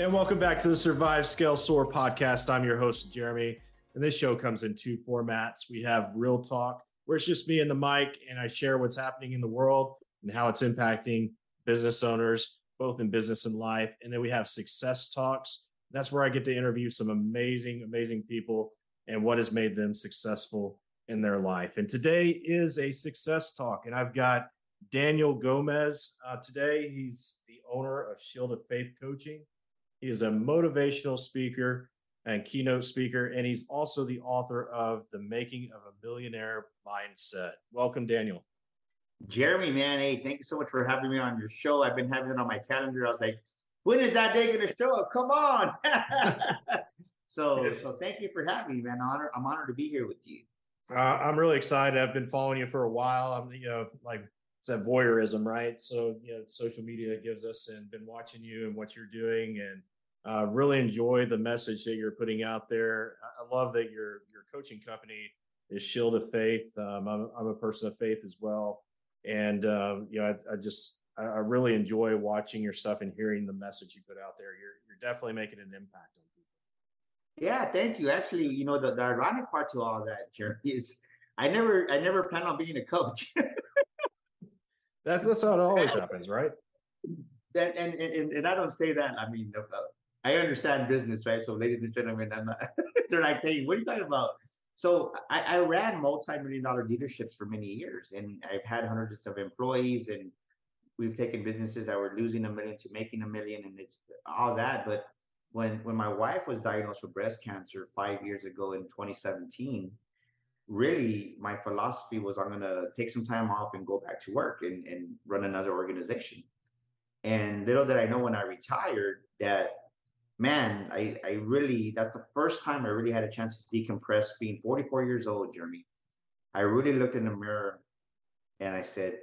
And welcome back to the Survive Scale Soar podcast. I'm your host, Jeremy. And this show comes in two formats. We have Real Talk, where it's just me and the mic, and I share what's happening in the world and how it's impacting business owners, both in business and life. And then we have Success Talks. That's where I get to interview some amazing, amazing people and what has made them successful in their life. And today is a success talk. And I've got Daniel Gomez uh, today. He's the owner of Shield of Faith Coaching. He is a motivational speaker and keynote speaker, and he's also the author of The Making of a Millionaire Mindset. Welcome, Daniel. Jeremy, man, hey, thank you so much for having me on your show. I've been having it on my calendar. I was like, when is that day going to show up? Come on. so, so thank you for having me, man. Honor, I'm honored to be here with you. Uh, I'm really excited. I've been following you for a while. I'm, you know, like it's that voyeurism, right? So, you know, social media gives us and been watching you and what you're doing and uh, really enjoy the message that you're putting out there. I love that your your coaching company is Shield of Faith. Um, I'm, I'm, a person of faith as well, and um, you know I, I just I, I, really enjoy watching your stuff and hearing the message you put out there. You're you're definitely making an impact on people. Yeah, thank you. Actually, you know the, the ironic part to all of that, Jeremy, is I never I never plan on being a coach. that's that's how it always happens, right? That and, and and I don't say that. I mean, I understand business, right? So, ladies and gentlemen, I'm not, they're like, hey, what are you talking about? So, I, I ran multi-million dollar dealerships for many years, and I've had hundreds of employees, and we've taken businesses that were losing a million to making a million, and it's all that. But when when my wife was diagnosed with breast cancer five years ago in 2017, really my philosophy was I'm gonna take some time off and go back to work and, and run another organization. And little did I know when I retired that man, I, I really, that's the first time I really had a chance to decompress being 44 years old, Jeremy. I really looked in the mirror and I said,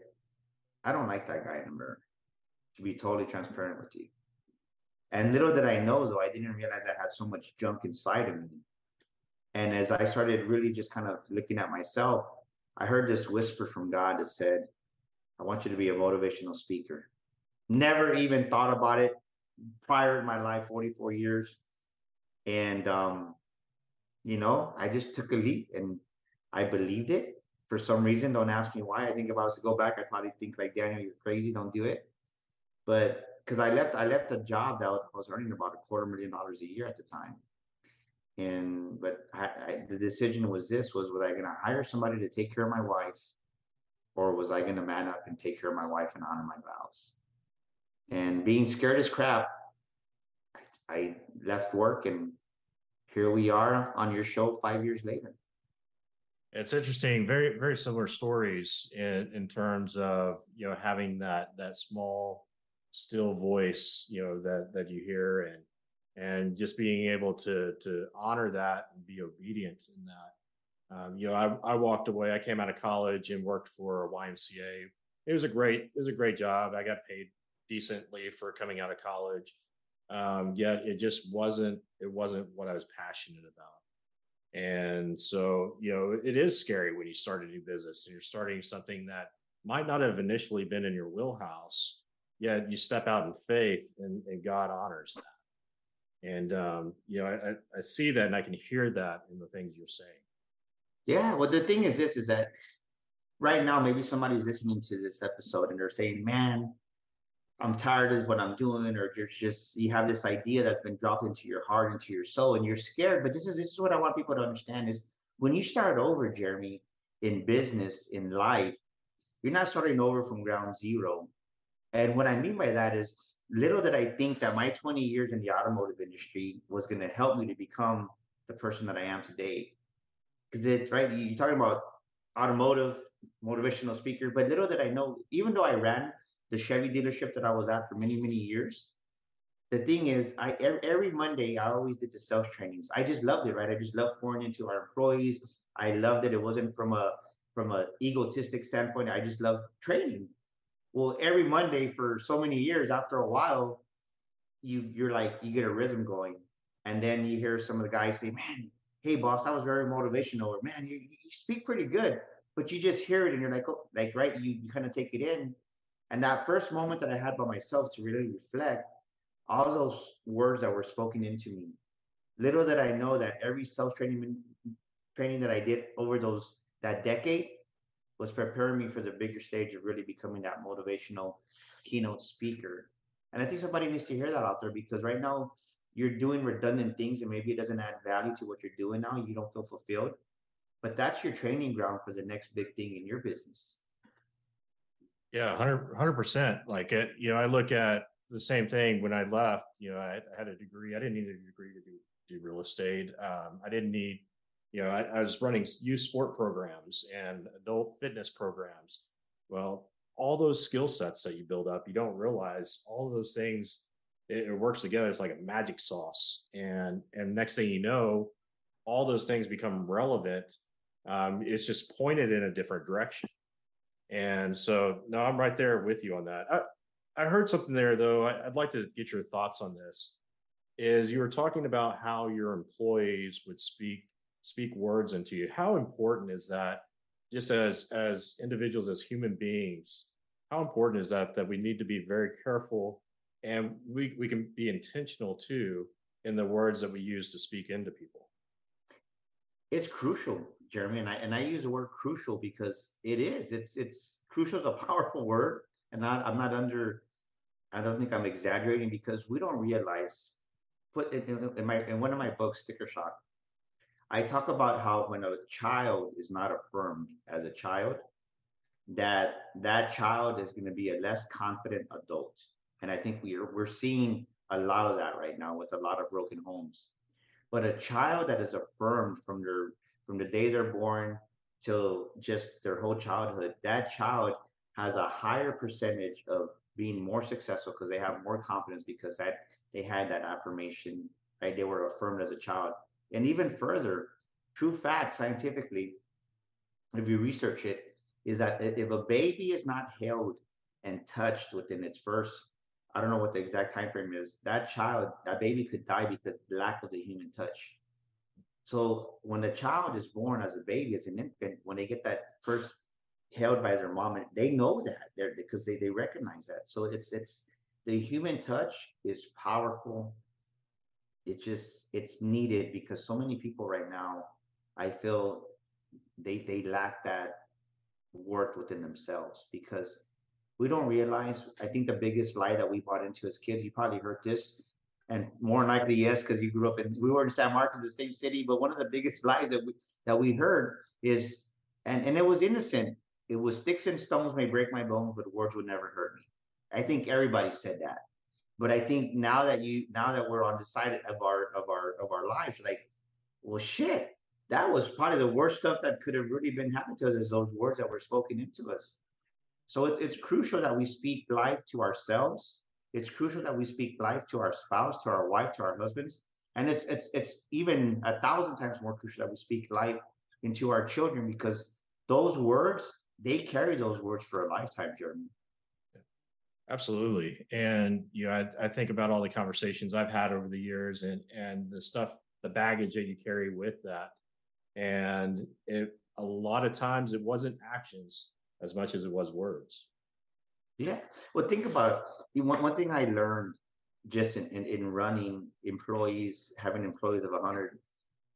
I don't like that guy in the mirror, to be totally transparent with you. And little did I know, though, I didn't realize I had so much junk inside of me. And as I started really just kind of looking at myself, I heard this whisper from God that said, I want you to be a motivational speaker. Never even thought about it prior in my life, 44 years. And, um, you know, I just took a leap and I believed it for some reason. Don't ask me why. I think if I was to go back, I'd probably think like, Daniel, you're crazy. Don't do it. But because I left, I left a job that I was earning about a quarter million dollars a year at the time. And, but I, I, the decision was this was, was I going to hire somebody to take care of my wife or was I going to man up and take care of my wife and honor my vows? And being scared as crap, I left work and here we are on your show five years later. It's interesting. Very, very similar stories in, in terms of, you know, having that, that small, still voice, you know, that, that you hear and, and just being able to, to honor that and be obedient in that. Um, you know, I, I walked away, I came out of college and worked for a YMCA. It was a great, it was a great job. I got paid decently for coming out of college. Um, yet it just wasn't it wasn't what I was passionate about. And so, you know, it is scary when you start a new business and you're starting something that might not have initially been in your wheelhouse, yet you step out in faith and, and God honors that. And, um, you know, I, I see that and I can hear that in the things you're saying. Yeah. Well, the thing is this is that right now, maybe somebody's listening to this episode and they're saying, man, I'm tired of what I'm doing, or you're just you have this idea that's been dropped into your heart, into your soul, and you're scared. But this is this is what I want people to understand is when you start over, Jeremy, in business, in life, you're not starting over from ground zero. And what I mean by that is little did I think that my 20 years in the automotive industry was going to help me to become the person that I am today. Because it's right, you're talking about automotive, motivational speaker, but little did I know, even though I ran the Chevy dealership that I was at for many, many years, the thing is, I every Monday I always did the sales trainings. I just loved it, right? I just loved pouring into our employees. I loved it. It wasn't from a from a egotistic standpoint. I just love training. Well, every Monday for so many years, after a while, you you're like you get a rhythm going, and then you hear some of the guys say, "Man, hey boss, that was very motivational," or "Man, you, you speak pretty good," but you just hear it and you're like, oh, like right, you, you kind of take it in. And that first moment that I had by myself to really reflect, all those words that were spoken into me. Little did I know that every self training training that I did over those that decade was preparing me for the bigger stage of really becoming that motivational keynote speaker. And I think somebody needs to hear that out there because right now you're doing redundant things and maybe it doesn't add value to what you're doing now. You don't feel fulfilled, but that's your training ground for the next big thing in your business. Yeah, 100 percent. Like it, you know, I look at the same thing when I left. You know, I, I had a degree. I didn't need a degree to do do real estate. Um, I didn't need, you know, I, I was running youth sport programs and adult fitness programs. Well, all those skill sets that you build up, you don't realize all those things. It, it works together. It's like a magic sauce, and and next thing you know, all those things become relevant. Um, it's just pointed in a different direction. And so, no, I'm right there with you on that. I, I heard something there though. I, would like to get your thoughts on this. Is you were talking about how your employees would speak speak words into you. How important is that? Just as as individuals, as human beings, how important is that? That we need to be very careful, and we we can be intentional too in the words that we use to speak into people. It's crucial, Jeremy, and I and I use the word crucial because it is. It's it's crucial is a powerful word, and not I'm not under I don't think I'm exaggerating because we don't realize. Put in, in my in one of my books, Sticker Shock, I talk about how when a child is not affirmed as a child, that that child is going to be a less confident adult, and I think we're we're seeing a lot of that right now with a lot of broken homes. But a child that is affirmed from their from the day they're born till just their whole childhood, that child has a higher percentage of being more successful because they have more confidence because that they had that affirmation, right? They were affirmed as a child. And even further, true fact scientifically, if you research it, is that if a baby is not held and touched within its first, I don't know what the exact time frame is, that child, that baby could die because lack of the human touch. So when the child is born as a baby, as an infant, when they get that first held by their mom they know that they're because they, they recognize that. So it's it's the human touch is powerful. It's just it's needed because so many people right now i feel they they lack that work within themselves because we don't realize i think the biggest lie that we bought into as kids you probably heard this and more than likely yes because you grew up in we were in san marcos the same city but one of the biggest lies that we that we heard is and and it was innocent it was sticks and stones may break my bones, but words would never hurt me. I think everybody said that. But I think now that you now that we're on the side of our of our of our lives, like, well shit, that was probably the worst stuff that could have really been happening to us is those words that were spoken into us. So it's it's crucial that we speak life to ourselves. It's crucial that we speak life to our spouse, to our wife, to our husbands. And it's it's it's even a thousand times more crucial that we speak life into our children because those words they carry those words for a lifetime journey. Absolutely. And, you know, I, I think about all the conversations I've had over the years and, and the stuff, the baggage that you carry with that. And it, a lot of times it wasn't actions as much as it was words. Yeah. Well, think about it. One, one thing I learned just in, in, in running employees, having employees of 100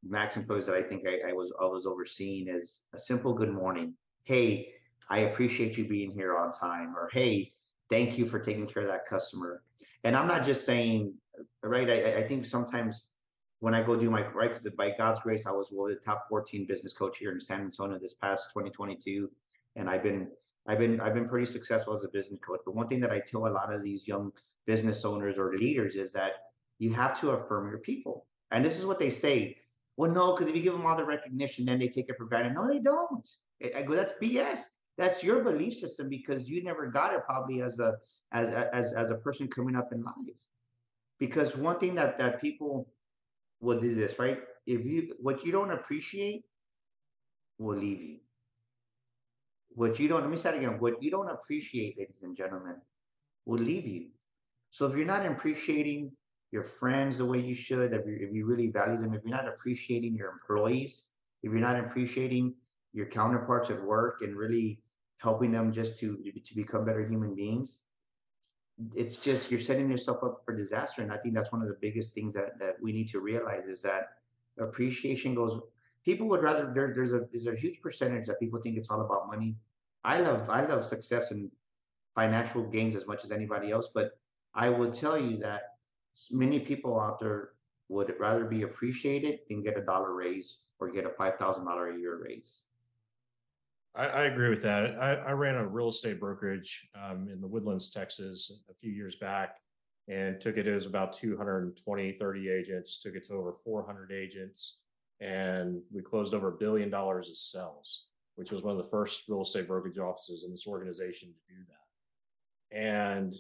max employees that I think I, I was I was overseeing is a simple good morning hey, I appreciate you being here on time, or hey, thank you for taking care of that customer. And I'm not just saying, right? I, I think sometimes when I go do my right, because by God's grace, I was one of the top 14 business coach here in San Antonio this past 2022, and I've been I've been I've been pretty successful as a business coach. But one thing that I tell a lot of these young business owners or leaders is that you have to affirm your people. And this is what they say. Well, no, because if you give them all the recognition, then they take it for granted. No, they don't. I go, that's BS. that's your belief system because you never got it probably as a as as as a person coming up in life. Because one thing that that people will do this right if you what you don't appreciate will leave you. What you don't let me say it again. What you don't appreciate, ladies and gentlemen, will leave you. So if you're not appreciating your friends the way you should, if you, if you really value them, if you're not appreciating your employees, if you're not appreciating your counterparts at work and really helping them just to to become better human beings, it's just you're setting yourself up for disaster. And I think that's one of the biggest things that that we need to realize is that appreciation goes. People would rather there, there's a there's a huge percentage that people think it's all about money. I love I love success and financial gains as much as anybody else, but I will tell you that many people out there would rather be appreciated than get a dollar raise or get a five thousand dollar a year raise. I, I, agree with that. I, I, ran a real estate brokerage um, in the Woodlands, Texas, a few years back, and took it. It was about 220, 30 agents. Took it to over 400 agents, and we closed over a billion dollars of sales, which was one of the first real estate brokerage offices in this organization to do that. And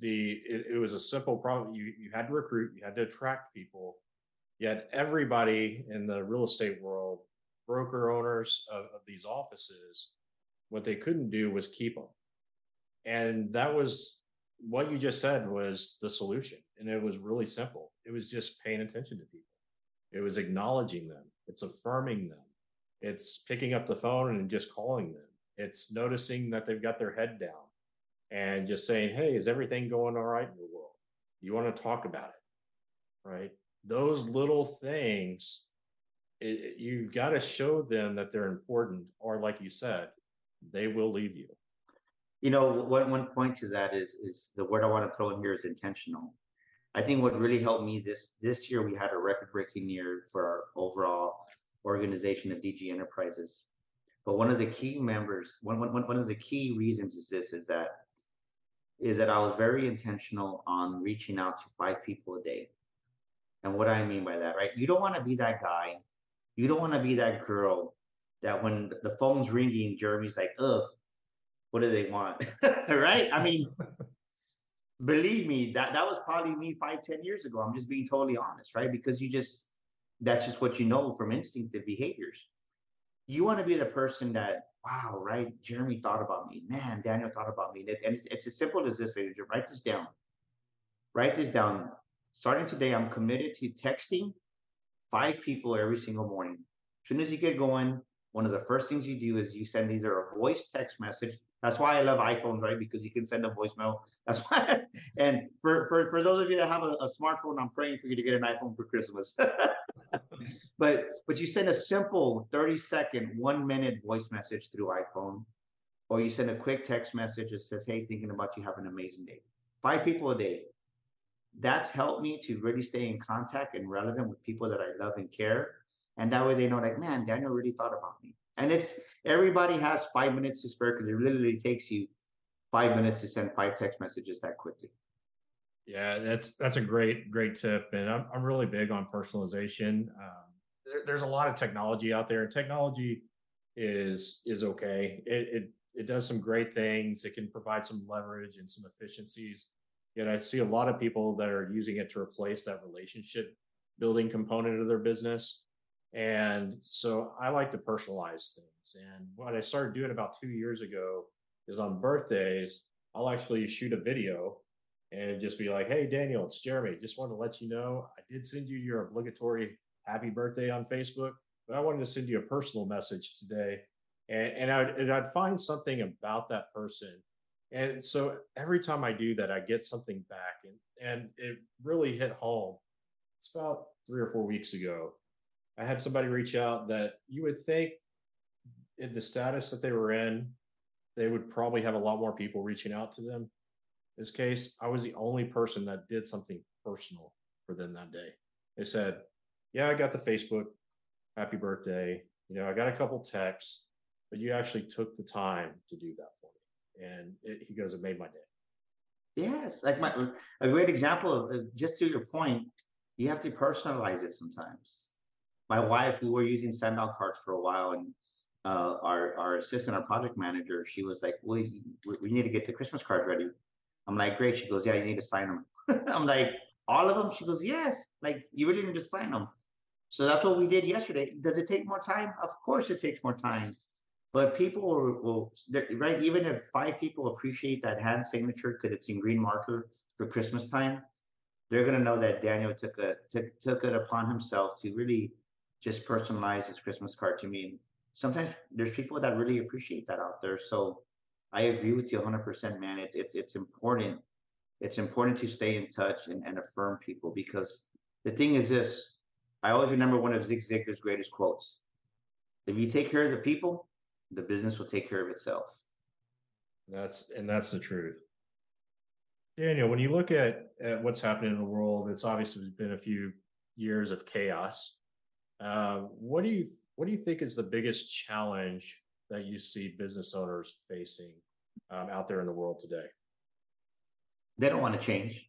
the it, it was a simple problem. You you had to recruit, you had to attract people. Yet everybody in the real estate world, broker owners of, of these offices, what they couldn't do was keep them. And that was what you just said was the solution. And it was really simple. It was just paying attention to people. It was acknowledging them. It's affirming them. It's picking up the phone and just calling them. It's noticing that they've got their head down and just saying, hey, is everything going all right in the world? You want to talk about it, right? Those little things, it, you got to show them that they're important, or like you said, they will leave you. You know, one, one point to that is is the word I want to throw in here is intentional. I think what really helped me this this year we had a record breaking year for our overall organization of DG Enterprises. But one of the key members, one, one, one of the key reasons is this is that is that I was very intentional on reaching out to five people a day. And what I mean by that, right? You don't want to be that guy. You don't want to be that girl that when the phone's ringing, Jeremy's like, ugh, what do they want? right? I mean, believe me, that, that was probably me five, ten years ago. I'm just being totally honest, right? Because you just, that's just what you know from instinctive behaviors. You want to be the person that wow, right? Jeremy thought about me. Man, Daniel thought about me. And it's, it's as simple as this, ladies. Write this down. Write this down. Starting today, I'm committed to texting five people every single morning. As soon as you get going, one of the first things you do is you send either a voice text message. That's why I love iPhones, right? Because you can send a voicemail. That's why. And for for, for those of you that have a, a smartphone, I'm praying for you to get an iPhone for Christmas. but but you send a simple 30 second, one minute voice message through iPhone, or you send a quick text message that says, "Hey, thinking about you. Have an amazing day." Five people a day. That's helped me to really stay in contact and relevant with people that I love and care, and that way they know, like, man, Daniel really thought about me. And it's everybody has five minutes to spare because it literally takes you five minutes to send five text messages that quickly. Yeah, that's that's a great great tip, and I'm I'm really big on personalization. Um, there, there's a lot of technology out there. Technology is is okay. It, it it does some great things. It can provide some leverage and some efficiencies. Yet I see a lot of people that are using it to replace that relationship building component of their business. And so I like to personalize things. And what I started doing about two years ago is on birthdays, I'll actually shoot a video and just be like, "Hey, Daniel, it's Jeremy. Just wanted to let you know I did send you your obligatory happy birthday on Facebook, but I wanted to send you a personal message today." And, and I'd, and I'd find something about that person. And so every time I do that, I get something back. And, and it really hit home. It's about three or four weeks ago. I had somebody reach out that you would think in the status that they were in, they would probably have a lot more people reaching out to them In this case, I was the only person that did something personal for them that day. They said, Yeah, I got the Facebook, happy birthday. You know, I got a couple texts, but you actually took the time to do that for me. And it, he goes, It made my day. Yes. Like my, a great example of just to your point, you have to personalize it sometimes. My wife, we were using SendOutCards for a while, and uh, our our assistant, our project manager, she was like, "Well, we, we need to get the Christmas cards ready." I'm like, "Great." She goes, "Yeah, you need to sign them." I'm like, "All of them?" She goes, "Yes." Like, you really need to sign them. So that's what we did yesterday. Does it take more time? Of course, it takes more time. But people will, will right? Even if five people appreciate that hand signature because it's in green marker for Christmas time, they're gonna know that Daniel took a took took it upon himself to really just personalize his Christmas card to me sometimes there's people that really appreciate that out there. So I agree with you 100%, man. It's it's it's important. It's important to stay in touch and, and affirm people because the thing is this. I always remember one of Zig Ziglar's greatest quotes. If you take care of the people, the business will take care of itself. That's and that's the truth. Daniel, when you look at, at what's happening in the world, it's obviously been a few years of chaos. Uh, what do you what do you think is the biggest challenge that you see business owners facing um, out there in the world today? They don't want to change.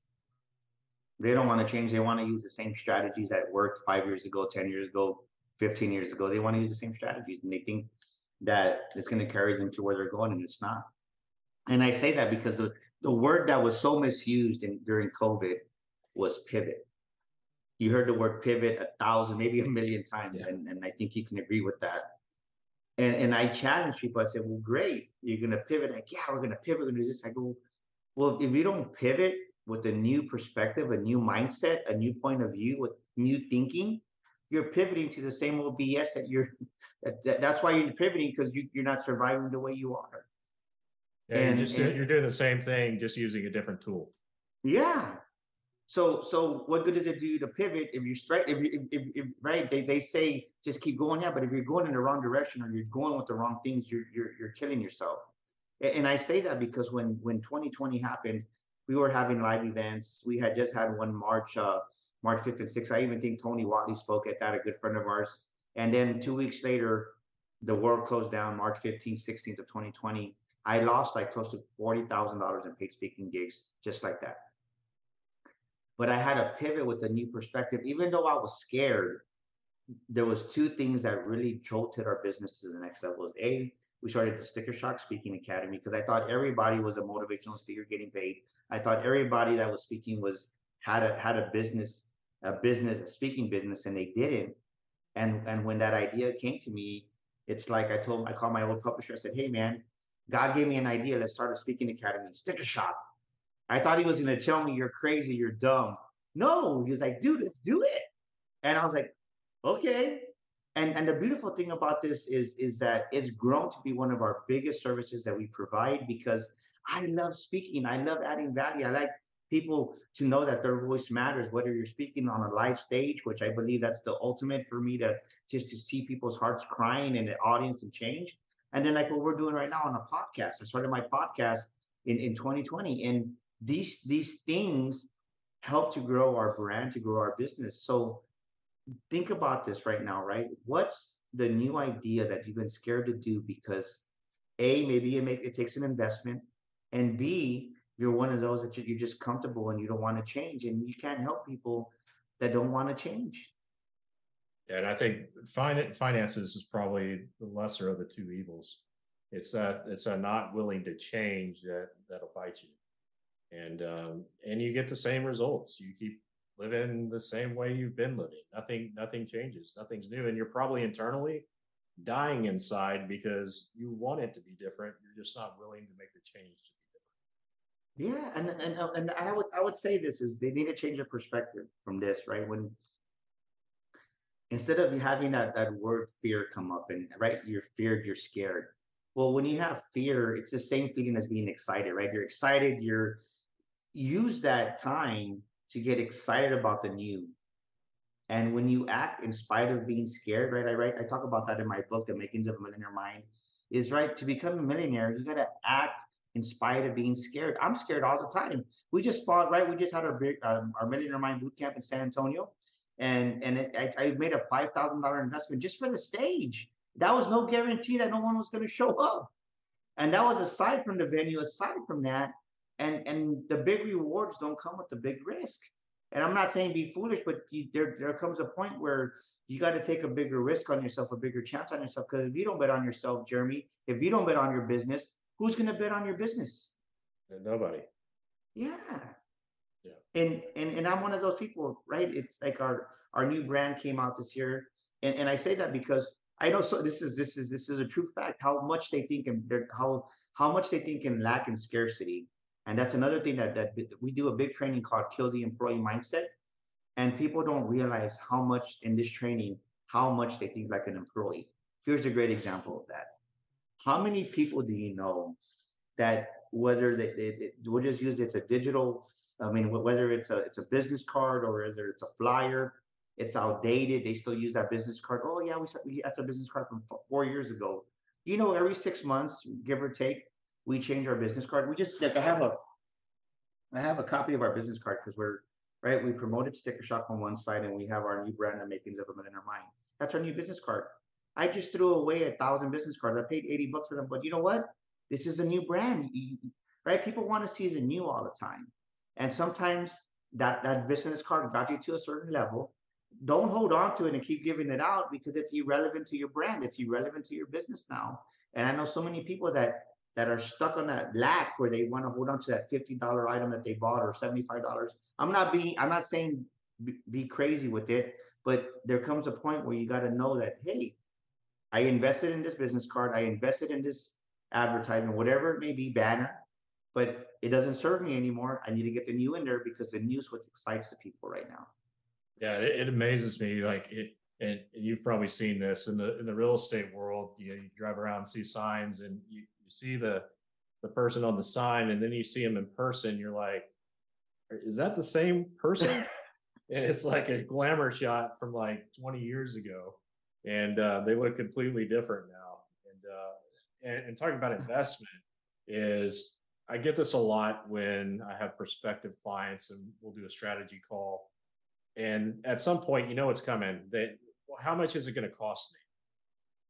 They don't want to change. They want to use the same strategies that worked five years ago, 10 years ago, 15 years ago. They want to use the same strategies and they think that it's going to carry them to where they're going, and it's not. And I say that because the, the word that was so misused in, during COVID was pivot you heard the word pivot a thousand, maybe a million times, yeah. and, and I think you can agree with that. And and I challenge people. I said, well, great, you're gonna pivot. Like, yeah, we're gonna pivot. We're gonna do this. I go, well, if you don't pivot with a new perspective, a new mindset, a new point of view, with new thinking, you're pivoting to the same old BS that you're. That, that that's why you're pivoting because you, you're not surviving the way you are. Yeah, and, you're, just, and, you're doing the same thing, just using a different tool. Yeah, so, so what good does it do to pivot if you straight If you, if, if, right, they, they say just keep going, yeah. But if you're going in the wrong direction or you're going with the wrong things, you're you're you're killing yourself. And I say that because when when 2020 happened, we were having live events. We had just had one March uh, March 5th and 6th. I even think Tony Whatley spoke at that, a good friend of ours. And then two weeks later, the world closed down March 15th, 16th of 2020. I lost like close to $40,000 in paid speaking gigs just like that but I had to pivot with a new perspective. Even though I was scared, there was two things that really jolted our business to the next level. Is a we started the Sticker Shock Speaking Academy because I thought everybody was a motivational speaker getting paid. I thought everybody that was speaking was had a had a business, a business, a speaking business, and they didn't. And and when that idea came to me, it's like I told I called my old publisher. I said, "Hey man, God gave me an idea. Let's start a speaking academy, Sticker Shock." I thought he was going to tell me you're crazy, you're dumb. No, he was like, dude, do it. And I was like, okay. And and the beautiful thing about this is is that it's grown to be one of our biggest services that we provide because I love speaking. I love adding value. I like people to know that their voice matters, whether you're speaking on a live stage, which I believe that's the ultimate for me to just to see people's hearts crying in the audience and change. And then like what we're doing right now on a podcast. I started my podcast in, in 2020. And these these things help to grow our brand to grow our business. So think about this right now right? What's the new idea that you've been scared to do because a maybe it make it takes an investment and b you're one of those that you're just comfortable and you don't want to change and you can't help people that don't want to change. Yeah, and I think fin- finances is probably the lesser of the two evils. It's that it's a not willing to change that that'll bite you and um, and you get the same results. You keep living the same way you've been living. Nothing nothing changes. Nothing's new, and you're probably internally dying inside because you want it to be different. You're just not willing to make the change to be different. Yeah, and and and I would I would say this is they need to change their perspective from this, right? When instead of having that that word fear come up and right, you're feared, you're scared. Well, when you have fear, it's the same feeling as being excited, right? You're excited, you're use that time to get excited about the new. And when you act in spite of being scared, right? I write, I talk about that in my book, The Makings of a Millionaire Mind, is right to become a millionaire, you gotta act in spite of being scared. I'm scared all the time. We just fought, right? We just had our um, our Millionaire Mind boot camp in San Antonio, and and it, I, I made a five thousand dollar investment just for the stage. That was no guarantee that no one was going to show up, and that was aside from the venue. Aside from that, and and the big rewards don't come with the big risk And I'm not saying be foolish, but you, there there comes a point where you got to take a bigger risk on yourself, a bigger chance on yourself. Because if you don't bet on yourself, Jeremy, if you don't bet on your business, who's going to bet on your business? Nobody. Yeah. Yeah. And and and I'm one of those people, right? It's like our our new brand came out this year, and and I say that because I know so this is this is this is a true fact how much they think and how how much they think in lack and scarcity, and that's another thing that that we do a big training called Kill the Employee Mindset, and people don't realize how much in this training how much they think like an employee. Here's a great example of that. How many people do you know that whether they, they, they we'll just use it's a digital I mean, whether it's a it's a business card or whether it's a flyer, it's outdated. They still use that business card. Oh yeah, we we that's a business card from four years ago. You know, every six months, give or take, we change our business card. We just like I have a I have a copy of our business card because we're right. We promoted Sticker Shock on one side, and we have our new brand, The Makings of a Millionaire Mind. That's our new business card. I just threw away a thousand business cards. I paid eighty bucks for them, but you know what? This is a new brand, right? People want to see the new all the time. And sometimes that, that business card got you to a certain level. Don't hold on to it and keep giving it out because it's irrelevant to your brand. It's irrelevant to your business now. And I know so many people that that are stuck on that lack where they want to hold on to that $50 item that they bought or $75. I'm not being, I'm not saying be, be crazy with it, but there comes a point where you got to know that, hey, I invested in this business card, I invested in this advertisement, whatever it may be, banner, but it doesn't serve me anymore. I need to get the new in there because the news what excites the people right now. Yeah, it, it amazes me. Like it, and, you've probably seen this in the in the real estate world. You, know, you drive around and see signs, and you, you see the the person on the sign, and then you see him in person. You're like, is that the same person? and it's like a glamour shot from like 20 years ago, and uh, they look completely different now. And, uh, and and talking about investment is I get this a lot when I have prospective clients and we'll do a strategy call. And at some point, you know it's coming. That well, how much is it going to cost me?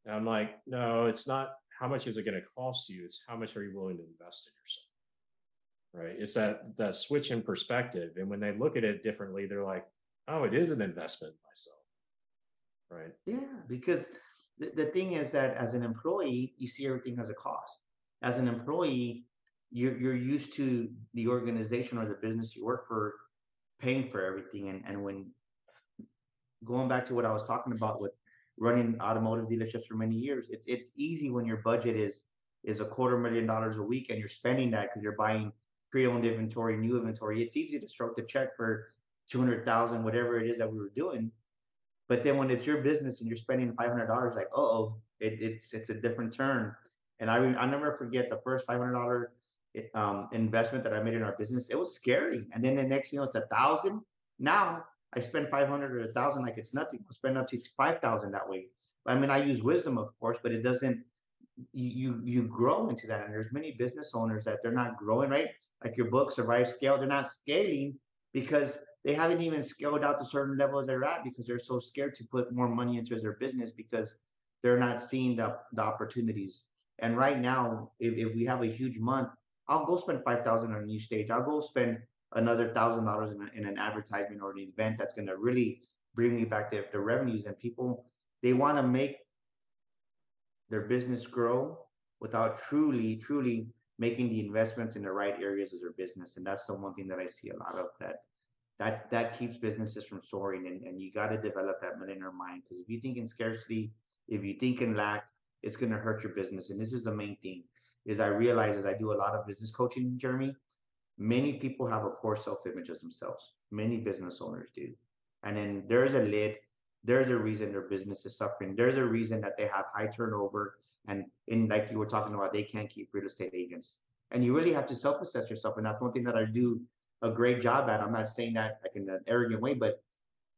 And I'm like, no, it's not how much is it going to cost you? It's how much are you willing to invest in yourself? Right. It's that that switch in perspective. And when they look at it differently, they're like, oh, it is an investment in myself. Right. Yeah, because the, the thing is that as an employee, you see everything as a cost. As an employee, you're you're used to the organization or the business you work for paying for everything and and when going back to what I was talking about with running automotive dealerships for many years it's it's easy when your budget is is a quarter million dollars a week and you're spending that because you're buying pre-owned inventory new inventory it's easy to stroke the check for 200,000 whatever it is that we were doing but then when it's your business and you're spending $500 like oh it, it's it's a different turn and I I never forget the first $500 um, investment that I made in our business, it was scary. And then the next, you know, it's a thousand. Now I spend 500 or a thousand like it's nothing. I'll spend up to 5,000 that way. I mean, I use wisdom, of course, but it doesn't, you, you grow into that. And there's many business owners that they're not growing, right? Like your book, Survive Scale, they're not scaling because they haven't even scaled out to certain levels they're at because they're so scared to put more money into their business because they're not seeing the, the opportunities. And right now, if, if we have a huge month, I'll go spend five thousand on a new stage. I'll go spend another thousand dollars in an advertisement or an event that's going to really bring me back the, the revenues. And people they want to make their business grow without truly, truly making the investments in the right areas of their business. And that's the one thing that I see a lot of that that that keeps businesses from soaring. And, and you got to develop that millionaire mind because if you think in scarcity, if you think in lack, it's going to hurt your business. And this is the main thing is I realize as I do a lot of business coaching, Jeremy, many people have a poor self-image as themselves. Many business owners do. And then there's a lid, there's a reason their business is suffering. There's a reason that they have high turnover. And in like you were talking about, they can't keep real estate agents. And you really have to self-assess yourself. And that's one thing that I do a great job at. I'm not saying that like in an arrogant way, but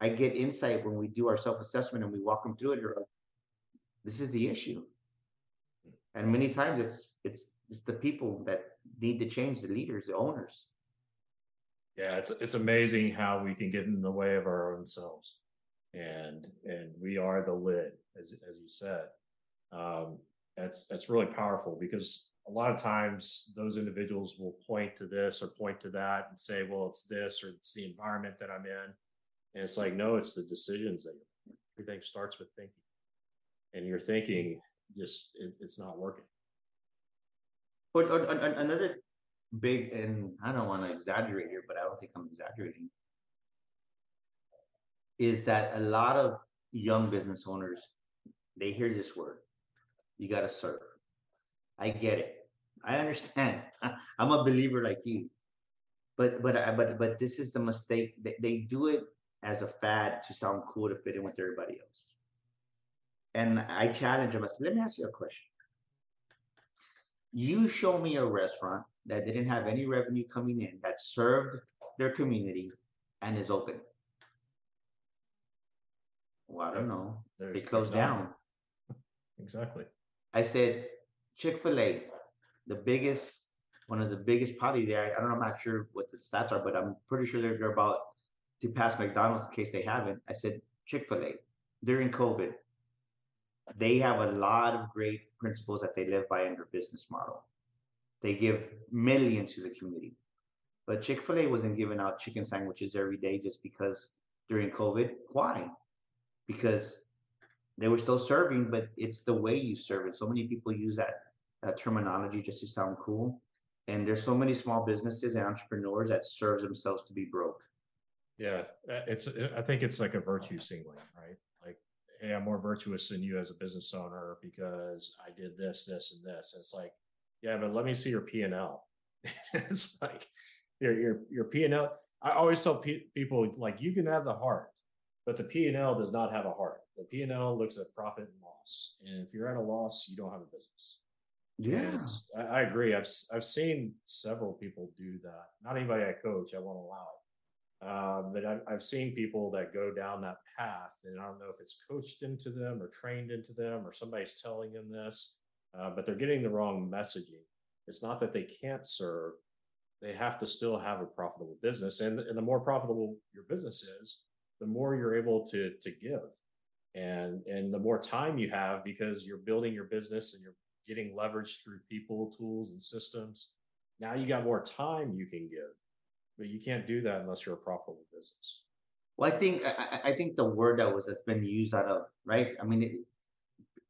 I get insight when we do our self-assessment and we walk them through it. Like, this is the issue and many times it's it's it's the people that need to change the leaders the owners yeah it's it's amazing how we can get in the way of our own selves and and we are the lid as, as you said um that's that's really powerful because a lot of times those individuals will point to this or point to that and say, well, it's this or it's the environment that I'm in. And it's like, no, it's the decisions that you everything starts with thinking. And your thinking just it, it's not working. But another big, and I don't want to exaggerate here, but I don't think I'm exaggerating, is that a lot of young business owners they hear this word, you got to serve. I get it. I understand. I'm a believer like you. But but uh, but but this is the mistake. They, they do it as a fad to sound cool to fit in with everybody else. And I challenge them. I said, let me ask you a question. You show me a restaurant that didn't have any revenue coming in that served their community and is open. Well, I don't know. There's, they closed down. Exactly. I said, Chick fil A, the biggest, one of the biggest probably there. I don't know, I'm not sure what the stats are, but I'm pretty sure they're, they're about to pass McDonald's in case they haven't. I said, Chick fil A, during COVID, they have a lot of great principles that they live by in their business model. They give millions to the community. But Chick fil A wasn't giving out chicken sandwiches every day just because during COVID. Why? Because they were still serving, but it's the way you serve it. So many people use that, that terminology just to sound cool. And there's so many small businesses and entrepreneurs that serve themselves to be broke. Yeah, it's. I think it's like a virtue signaling, right? Hey, I'm more virtuous than you as a business owner because I did this, this, and this. And it's like, yeah, but let me see your P and L. it's like your your your P and L. I always tell pe- people like you can have the heart, but the P and L does not have a heart. The P and L looks at profit and loss, and if you're at a loss, you don't have a business. Yeah, I, I, agree. I've I've seen several people do that. Not anybody I coach. I won't allow it. Um, but I've, I've seen people that go down that path, and I don't know if it's coached into them or trained into them or somebody's telling them this uh, but they're getting the wrong messaging. It's not that they can't serve; they have to still have a profitable business, and, and the more profitable your business is, the more you're able to to give, and and the more time you have because you're building your business and you're getting leverage through people, tools, and systems. Now you got more time you can give, but you can't do that unless you're a profitable business. Well, I think I, I think the word that was that's been used out of right. I mean, it,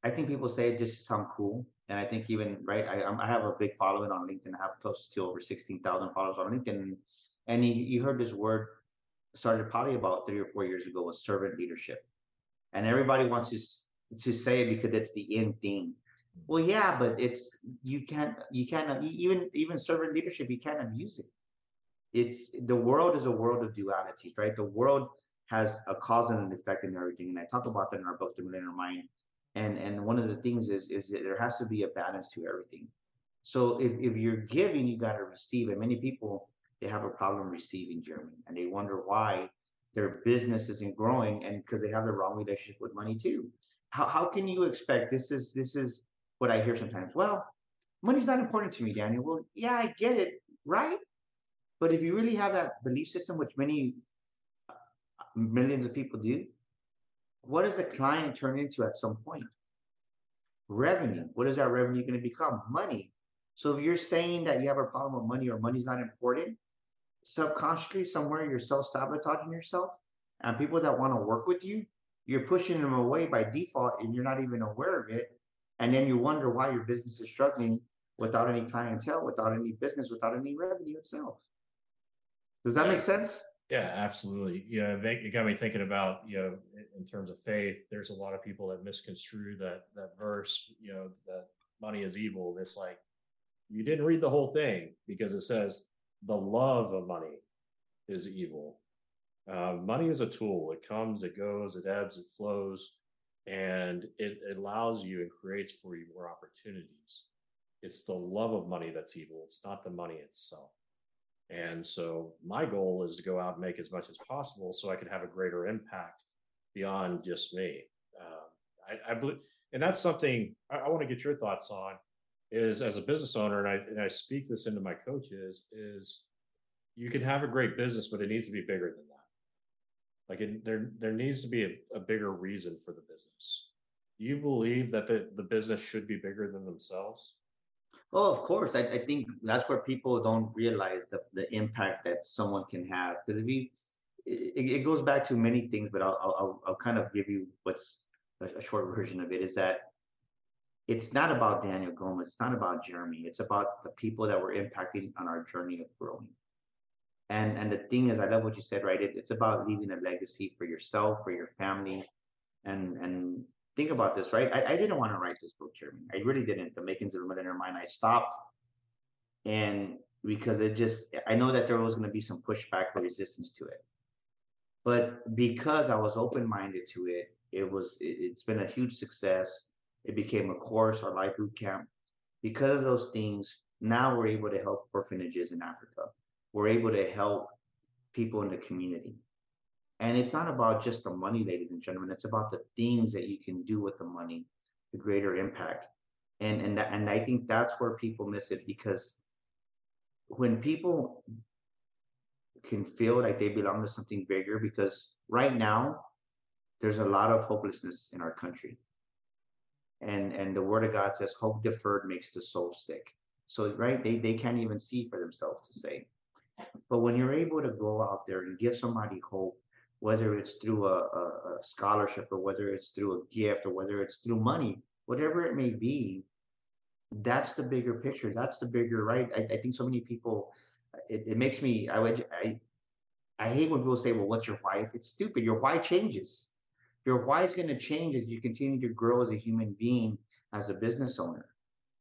I think people say it just to sound cool, and I think even right, I I have a big following on LinkedIn. I have close to over sixteen thousand followers on LinkedIn, and you, you heard this word started probably about three or four years ago was servant leadership, and everybody wants to to say it because it's the in thing. Well, yeah, but it's you can't you can't even even servant leadership you can't abuse it. It's the world is a world of dualities, right? The world has a cause and an effect in everything, and I talked about that in our book, The Millionaire Mind. And and one of the things is is that there has to be a balance to everything. So if, if you're giving you got to receive. And many people they have a problem receiving jeremy and they wonder why their business isn't growing and because they have the wrong relationship with money too. How, how can you expect this is this is what i hear sometimes well money's not important to me daniel. Well yeah i get it right but if you really have that belief system which many uh, millions of people do what does a client turn into at some point? Revenue. What is that revenue going to become? Money. So if you're saying that you have a problem with money or money's not important, subconsciously somewhere you're self-sabotaging yourself and people that want to work with you, you're pushing them away by default and you're not even aware of it. And then you wonder why your business is struggling without any clientele, without any business, without any revenue itself. Does that make sense? Yeah, absolutely. You know, it got me thinking about, you know, in terms of faith, there's a lot of people that misconstrue that that verse, you know, that money is evil. It's like you didn't read the whole thing because it says the love of money is evil. Uh, money is a tool. It comes, it goes, it ebbs, it flows, and it, it allows you and creates for you more opportunities. It's the love of money that's evil. It's not the money itself. And so my goal is to go out and make as much as possible so I could have a greater impact beyond just me. Uh, I, I, believe, and that's something I, I want to get your thoughts on is as a business owner, and I, and I speak this into my coaches is you can have a great business, but it needs to be bigger than that. Like it, there, there needs to be a, a bigger reason for the business. Do you believe that the, the business should be bigger than themselves? Oh, of course. I, I think that's where people don't realize the, the impact that someone can have. Because if you, it, it goes back to many things, but I'll, I'll, I'll kind of give you what's a, a short version of it is that it's not about Daniel Gomez. It's not about Jeremy. It's about the people that were impacting on our journey of growing. And and the thing is, I love what you said, right? It, it's about leaving a legacy for yourself, for your family, and and think about this, right? I, I didn't want to write this book, Jeremy. I really didn't. The makings of millionaire mind. I stopped, and because it just, I know that there was going to be some pushback or resistance to it, but because I was open minded to it, it was. It, it's been a huge success. It became a course, our life boot camp. Because of those things, now we're able to help orphanages in Africa. We're able to help people in the community and it's not about just the money, ladies and gentlemen. It's about the things that you can do with the money, the greater impact. And and and I think that's where people miss it because when people can feel like they belong to something bigger, because right now there's a lot of hopelessness in our country. And and the word of God says hope deferred makes the soul sick. So right, they, they can't even see for themselves to say. But when you're able to go out there and give somebody hope whether it's through a, a, a, scholarship or whether it's through a gift or whether it's through money, whatever it may be, that's the bigger picture. That's the bigger right. I, I think so many people, it, it makes me, I would, I, I hate when people say, well, what's your why? It's stupid. Your why changes. Your why is going to change as you continue to grow as a human being, as a business owner.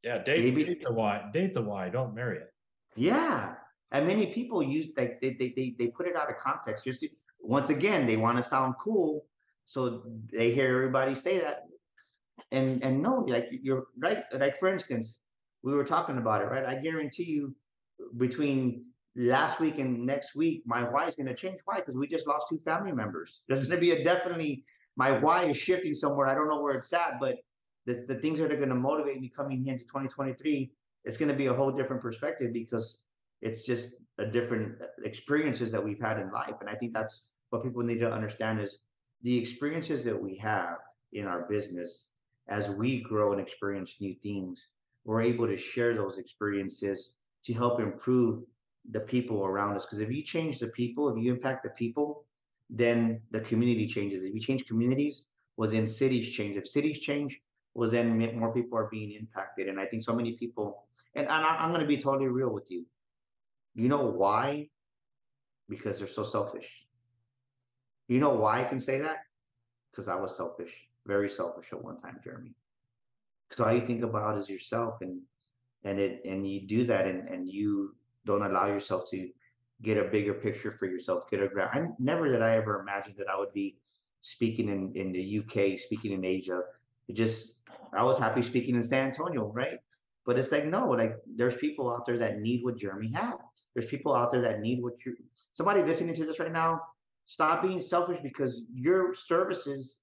Yeah, date, Maybe, date the why. Date the why. Don't marry it. Yeah, and many people use like they they they, they put it out of context. Just once again, they want to sound cool, so they hear everybody say that. And and no, like you're right. Like for instance, we were talking about it, right? I guarantee you, between last week and next week, my why is going to change. Why? Because we just lost two family members. There's going to be a definitely my why is shifting somewhere. I don't know where it's at, but this, the things that are going to motivate me coming into 2023, it's going to be a whole different perspective because it's just a different uh, experiences that we've had in life. And I think that's what people need to understand is the experiences that we have in our business as we grow and experience new things, we're able to share those experiences to help improve the people around us. Because if you change the people, if you impact the people, then the community changes. If you change communities, well, then cities change. If cities change, well, then more people are being impacted. And I think so many people, and I'm going to be totally real with you. You know why? Because they're so selfish. You know why I can say that? Because I was selfish, very selfish at one time, Jeremy. Because all you think about is yourself, and and it and you do that, and and you don't allow yourself to get a bigger picture for yourself, get a grab. I never that I ever imagined that I would be speaking in in the UK, speaking in Asia. It just I was happy speaking in San Antonio, right? But it's like no, like there's people out there that need what Jeremy had. There's people out there that need what you. Somebody listening to this right now, stop being selfish because your services,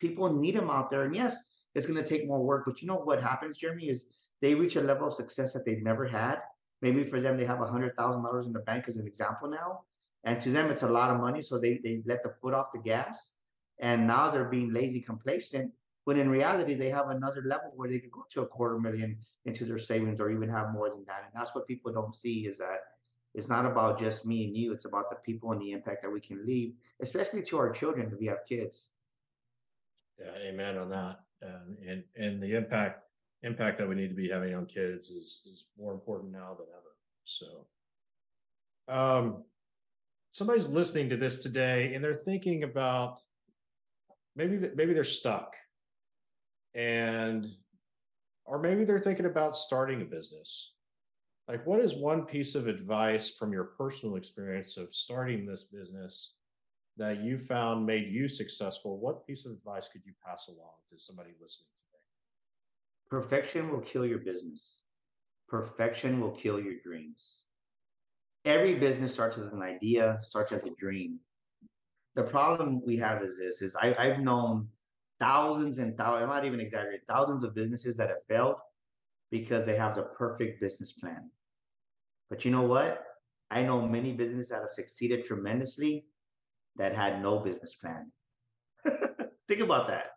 people need them out there. And yes, it's going to take more work. But you know what happens, Jeremy, is they reach a level of success that they've never had. Maybe for them, they have a hundred thousand dollars in the bank as an example now, and to them, it's a lot of money. So they they let the foot off the gas, and now they're being lazy, complacent. When in reality, they have another level where they could go to a quarter million into their savings, or even have more than that. And that's what people don't see is that it's not about just me and you. It's about the people and the impact that we can leave, especially to our children if we have kids. Yeah, amen on that. Um, and and the impact impact that we need to be having on kids is is more important now than ever. So, um, somebody's listening to this today and they're thinking about maybe maybe they're stuck, and or maybe they're thinking about starting a business like what is one piece of advice from your personal experience of starting this business that you found made you successful? What piece of advice could you pass along to somebody listening today? Perfection will kill your business. Perfection will kill your dreams. Every business starts as an idea starts as a dream. The problem we have is this is I, i've known thousands and thousands i'm not even exaggerating thousands of businesses that have failed because they have the perfect business plan but you know what? I know many businesses that have succeeded tremendously that had no business plan. Think about that.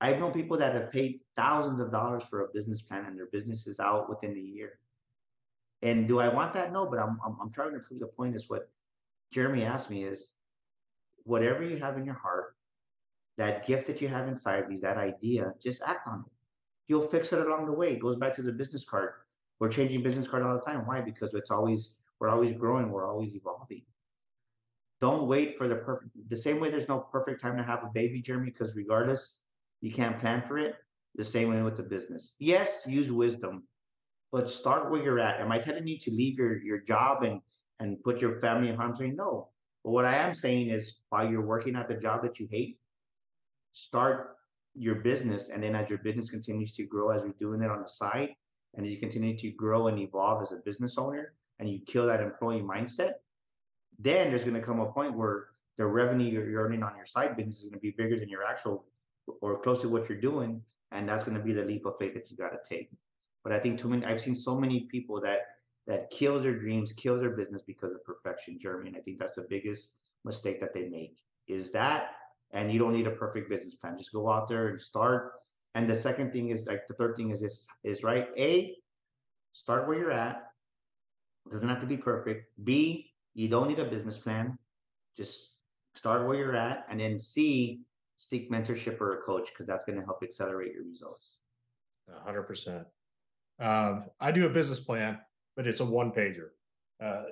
I've known people that have paid thousands of dollars for a business plan and their business is out within a year. And do I want that? No, but I'm, I'm, I'm trying to prove the point is what Jeremy asked me is whatever you have in your heart, that gift that you have inside of you, that idea, just act on it. You'll fix it along the way. It goes back to the business card. We're changing business card all the time. Why? Because it's always, we're always growing, we're always evolving. Don't wait for the perfect, the same way there's no perfect time to have a baby, Jeremy, because regardless, you can't plan for it. The same way with the business. Yes, use wisdom, but start where you're at. Am I telling you to leave your, your job and, and put your family in harm's way? No. But what I am saying is while you're working at the job that you hate, start your business. And then as your business continues to grow, as you're doing it on the side, and as you continue to grow and evolve as a business owner, and you kill that employee mindset, then there's going to come a point where the revenue you're earning on your side business is going to be bigger than your actual or close to what you're doing. And that's going to be the leap of faith that you got to take. But I think too many, I've seen so many people that that kill their dreams, kill their business because of perfection, Jeremy. And I think that's the biggest mistake that they make is that. And you don't need a perfect business plan. Just go out there and start. And the second thing is like the third thing is this is right. A, start where you're at. Doesn't have to be perfect. B, you don't need a business plan. Just start where you're at. And then C, seek mentorship or a coach because that's going to help accelerate your results. 100%. Um, I do a business plan, but it's a one pager. Uh,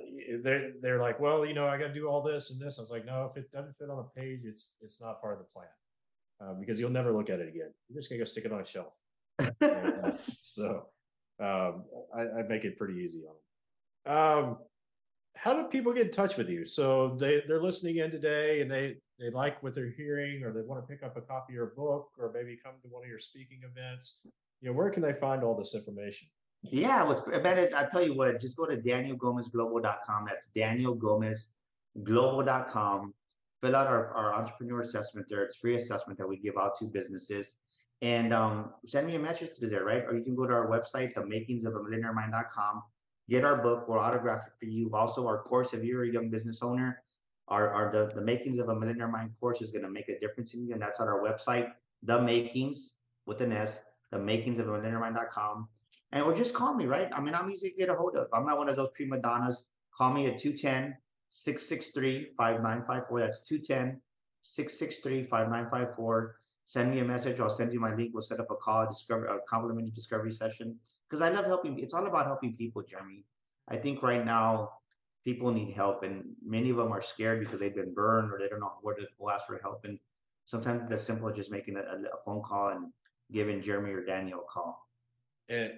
they're, they're like, well, you know, I got to do all this and this. I was like, no, if it doesn't fit on a page, it's it's not part of the plan uh, because you'll never look at it again. You're just gonna go stick it on a shelf. and, uh, so um, I, I, make it pretty easy on them. Um, how do people get in touch with you? So they they're listening in today and they they like what they're hearing, or they want to pick up a copy of your book, or maybe come to one of your speaking events. You know, where can they find all this information? Yeah, what's about it, I tell you what, just go to danielgomezglobal.com. That's danielgomezglobal.com. Fill out our, our entrepreneur assessment there. It's free assessment that we give out to businesses. And um, send me a message to there, right? Or you can go to our website, the makings of a get our book. We'll autograph it for you. Also, our course, if you're a young business owner, our, our the, the makings of a millionaire mind course is going to make a difference in you. And that's on our website, the makings with an S, the makings of a millionaire mind.com. And or just call me, right? I mean, I'm easy to get a hold of. I'm not one of those prima donnas. Call me at 210 663 5954. That's 210 663 5954. Send me a message. I'll send you my link. We'll set up a call, a complimentary discovery session because I love helping. It's all about helping people, Jeremy. I think right now people need help, and many of them are scared because they've been burned or they don't know where to go ask for help. And sometimes it's as simple as just making a, a phone call and giving Jeremy or Daniel a call. And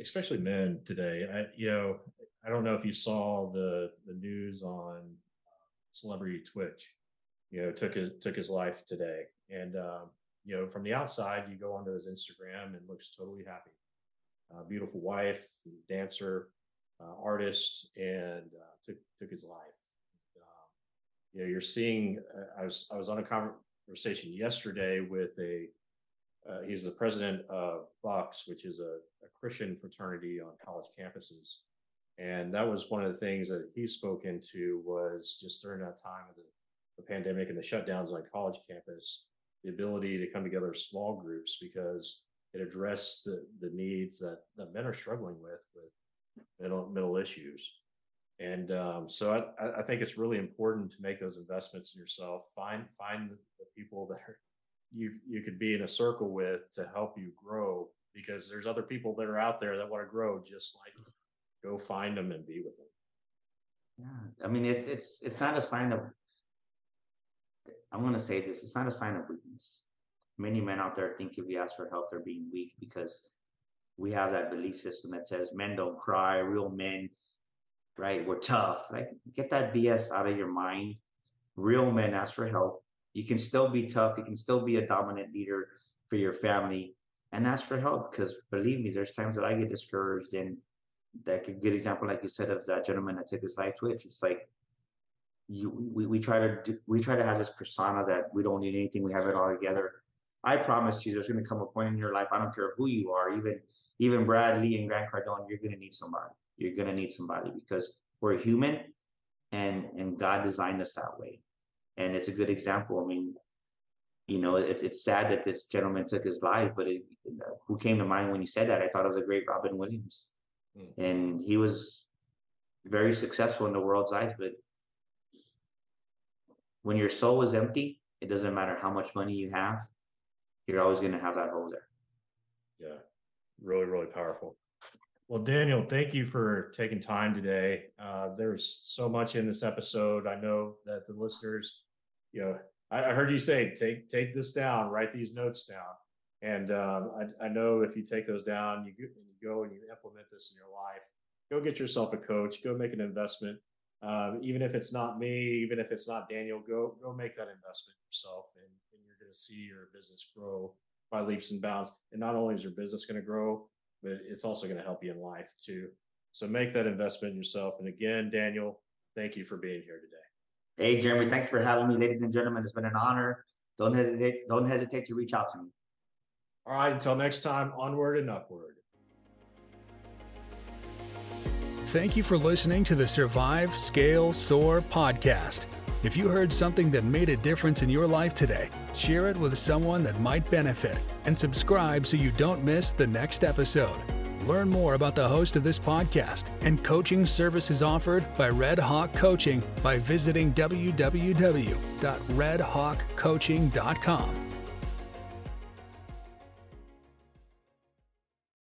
especially men today, I, you know, I don't know if you saw the the news on celebrity Twitch. You know, took his took his life today, and um, you know, from the outside, you go onto his Instagram and looks totally happy uh, beautiful wife, dancer, uh, artist, and uh, took took his life. Um, you know, you're seeing. Uh, I was I was on a conversation yesterday with a. Uh, he's the president of Bucks, which is a, a Christian fraternity on college campuses, and that was one of the things that he spoke into was just during that time of the, the pandemic and the shutdowns on college campus, the ability to come together small groups because it addressed the, the needs that, that men are struggling with with mental mental issues. And um, so I, I think it's really important to make those investments in yourself. Find find the people that are, you you could be in a circle with to help you grow because there's other people that are out there that want to grow just like you. Go find them and be with them. Yeah, I mean it's it's it's not a sign of. I'm to say this. It's not a sign of weakness many men out there think if we ask for help, they're being weak because we have that belief system that says men don't cry, real men, right? We're tough. Like, get that BS out of your mind. Real men ask for help. You can still be tough. You can still be a dominant leader for your family and ask for help because believe me, there's times that I get discouraged. And that could good example, like you said, of that gentleman that took his life Twitch. It's like, you, we, we try to do, we try to have this persona that we don't need anything. We have it all together I promise you, there's going to come a point in your life. I don't care who you are, even even Brad Lea and Grant Cardone. You're going to need somebody. You're going to need somebody because we're human, and and God designed us that way. And it's a good example. I mean, you know, it's it's sad that this gentleman took his life, but it, who came to mind when you said that? I thought it was a great Robin Williams, mm. and he was very successful in the world's eyes. But when your soul is empty, it doesn't matter how much money you have, you're always going to have that hole there. Yeah, really, really powerful. Well, Daniel, thank you for taking time today. Uh, there's so much in this episode. I know that the listeners, you know, I, I heard you say take take this down, write these notes down, and um, I, I know if you take those down, you, and you go and you implement this in your life. Go get yourself a coach. Go make an investment. Um, even if it's not me, even if it's not Daniel, go go make that investment yourself, and, and you're going to see your business grow by leaps and bounds. And not only is your business going to grow, but it's also going to help you in life too. So make that investment in yourself. And again, Daniel, thank you for being here today. Hey, Jeremy, thanks for having me, ladies and gentlemen. It's been an honor. Don't hesitate. Don't hesitate to reach out to me. All right. Until next time, onward and upward. Thank you for listening to the Survive, Scale, Soar podcast. If you heard something that made a difference in your life today, share it with someone that might benefit and subscribe so you don't miss the next episode. Learn more about the host of this podcast and coaching services offered by Red Hawk Coaching by visiting www.redhawkcoaching.com.